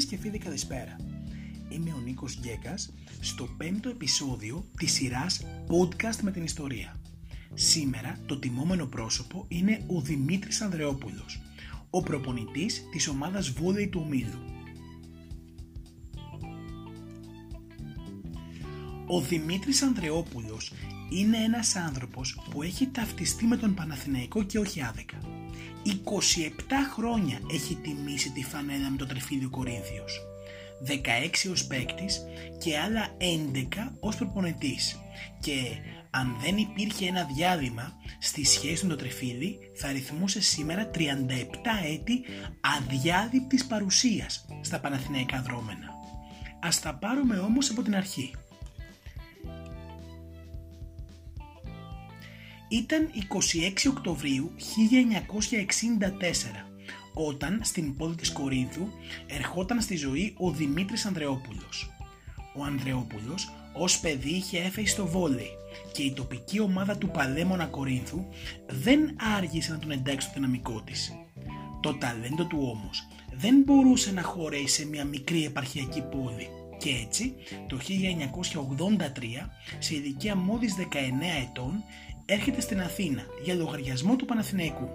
Φίλες και φίλοι καλησπέρα. Είμαι ο Νίκος Γκέκας στο πέμπτο επεισόδιο της σειράς podcast με την ιστορία. Σήμερα το τιμόμενο πρόσωπο είναι ο Δημήτρης Ανδρεόπουλος, ο προπονητής της ομάδας βόλεϊ του Ομίλου. Ο Δημήτρης Ανδρεόπουλος είναι ένας άνθρωπος που έχει ταυτιστεί με τον Παναθηναϊκό και όχι άδικα. 27 χρόνια έχει τιμήσει τη φανέλα με το τρεφίδιο Κορίνθιος. 16 ως παίκτης και άλλα 11 ως προπονητής. Και αν δεν υπήρχε ένα διάδημα στη σχέση με το τρεφίδι θα αριθμούσε σήμερα 37 έτη αδιάδειπτης παρουσίας στα Παναθηναϊκά δρόμενα. Ας τα πάρουμε όμως από την αρχή. Ήταν 26 Οκτωβρίου 1964 όταν στην πόλη της Κορίνθου ερχόταν στη ζωή ο Δημήτρης Ανδρεόπουλος. Ο Ανδρεόπουλος ως παιδί είχε έφεει στο βόλεϊ και η τοπική ομάδα του Παλέμονα Κορίνθου δεν άργησε να τον εντάξει στο δυναμικό της. Το ταλέντο του όμως δεν μπορούσε να χωρέσει σε μια μικρή επαρχιακή πόλη και έτσι το 1983 σε ηλικία μόλις 19 ετών έρχεται στην Αθήνα για λογαριασμό του Παναθηναϊκού.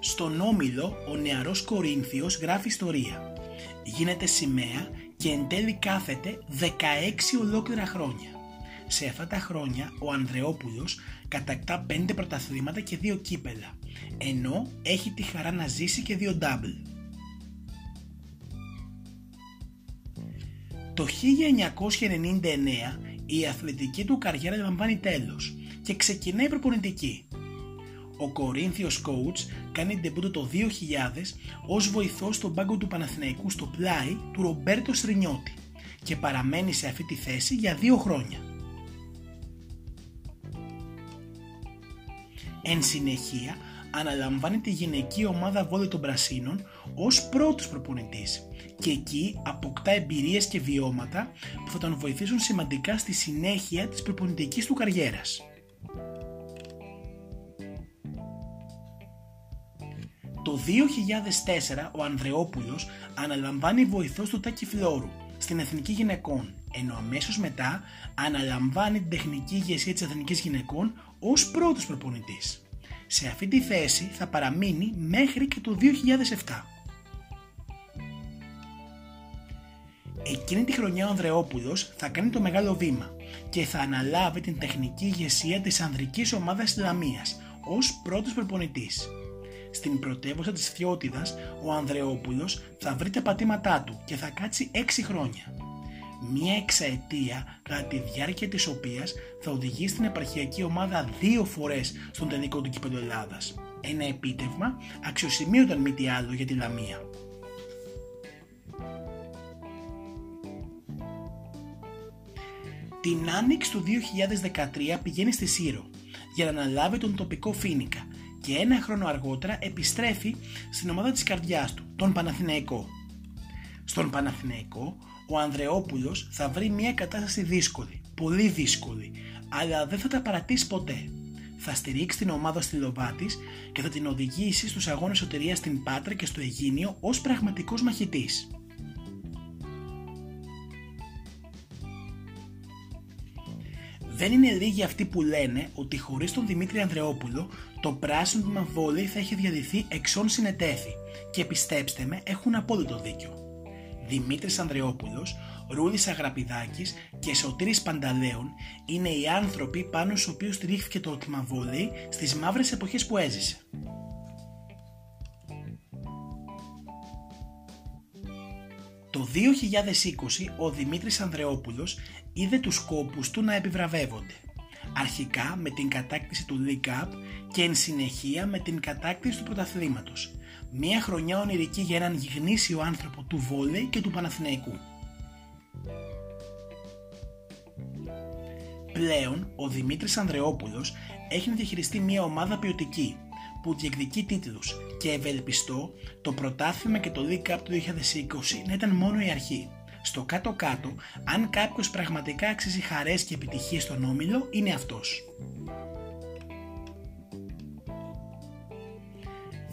Στον Όμιλο ο νεαρός Κορίνθιος γράφει ιστορία. Γίνεται σημαία και εν τέλει κάθεται 16 ολόκληρα χρόνια. Σε αυτά τα χρόνια ο Ανδρεόπουλος κατακτά 5 πρωταθλήματα και 2 κύπελα, ενώ έχει τη χαρά να ζήσει και 2 double. Το 1999 η αθλητική του καριέρα λαμβάνει τέλος και ξεκινάει προπονητική. Ο Κορίνθιος Coach κάνει ντεμπούτο το 2000 ως βοηθός στον πάγκο του Παναθηναϊκού στο πλάι του Ρομπέρτο Στρινιώτη και παραμένει σε αυτή τη θέση για δύο χρόνια. Εν συνεχεία αναλαμβάνει τη γυναική ομάδα βόλεϊ των Πρασίνων ως πρώτος προπονητής και εκεί αποκτά εμπειρίες και βιώματα που θα τον βοηθήσουν σημαντικά στη συνέχεια της προπονητικής του καριέρας. Το 2004 ο Ανδρεόπουλος αναλαμβάνει βοηθός του Τάκη Φλόρου στην Εθνική Γυναικών ενώ αμέσως μετά αναλαμβάνει την τεχνική ηγεσία της Εθνικής Γυναικών ως πρώτος προπονητής. Σε αυτή τη θέση θα παραμείνει μέχρι και το 2007. Εκείνη τη χρονιά ο Ανδρεόπουλος θα κάνει το μεγάλο βήμα και θα αναλάβει την τεχνική ηγεσία της ανδρικής ομάδας της Λαμίας ως πρώτος προπονητής. Στην πρωτεύουσα της Φιώτιδας ο Ανδρεόπουλος θα βρει τα πατήματά του και θα κάτσει 6 χρόνια. Μία εξαετία κατά τη διάρκεια της οποίας θα οδηγεί στην επαρχιακή ομάδα δύο φορές στον τελικό του κύπελο Ελλάδας. Ένα επίτευγμα αξιοσημείωταν μη τι άλλο για τη Λαμία. Την άνοιξη του 2013 πηγαίνει στη Σύρο για να αναλάβει τον τοπικό Φίνικα και ένα χρόνο αργότερα επιστρέφει στην ομάδα της καρδιάς του, τον Παναθηναϊκό. Στον Παναθηναϊκό, ο Ανδρεόπουλος θα βρει μια κατάσταση δύσκολη, πολύ δύσκολη, αλλά δεν θα τα παρατήσει ποτέ. Θα στηρίξει την ομάδα στη Λοβάτης και θα την οδηγήσει στους αγώνες σωτηρίας στην Πάτρα και στο Αιγίνιο ως πραγματικός μαχητής. Δεν είναι λίγοι αυτοί που λένε ότι χωρίς τον Δημήτρη Ανδρεόπουλο το πράσινο του βόλεϊ θα έχει διαδηθεί εξών συνετέθη και πιστέψτε με έχουν απόλυτο δίκιο. Δημήτρης Ανδρεόπουλος, Ρούλης Αγραπηδάκης και Σωτήρης Πανταλέων είναι οι άνθρωποι πάνω στους οποίους στηρίχθηκε το βόλεϊ στις μαύρες εποχές που έζησε. Το 2020 ο Δημήτρης Ανδρεόπουλος είδε τους σκόπους του να επιβραβεύονται. Αρχικά με την κατάκτηση του League Cup και εν συνεχεία με την κατάκτηση του πρωταθλήματος. Μια χρονιά ονειρική για έναν γνήσιο άνθρωπο του βόλεϊ και του Παναθηναϊκού. Πλέον, ο Δημήτρης Ανδρεόπουλος έχει να διαχειριστεί μια ομάδα ποιοτική που διεκδικεί τίτλους και ευελπιστώ το πρωτάθλημα και το League Cup του 2020 να ήταν μόνο η αρχή. Στο κάτω-κάτω, αν κάποιος πραγματικά αξίζει χαρές και επιτυχίες στον Όμιλο, είναι αυτός.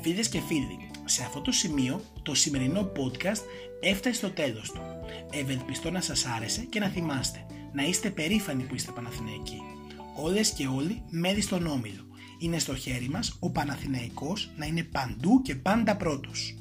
Φίλες και φίλοι, σε αυτό το σημείο το σημερινό podcast έφτασε στο τέλος του. Ευελπιστώ να σας άρεσε και να θυμάστε να είστε περήφανοι που είστε Παναθηναϊκοί. Όλες και όλοι μέλη στον Όμιλο. Είναι στο χέρι μας ο Παναθηναϊκός να είναι παντού και πάντα πρώτος.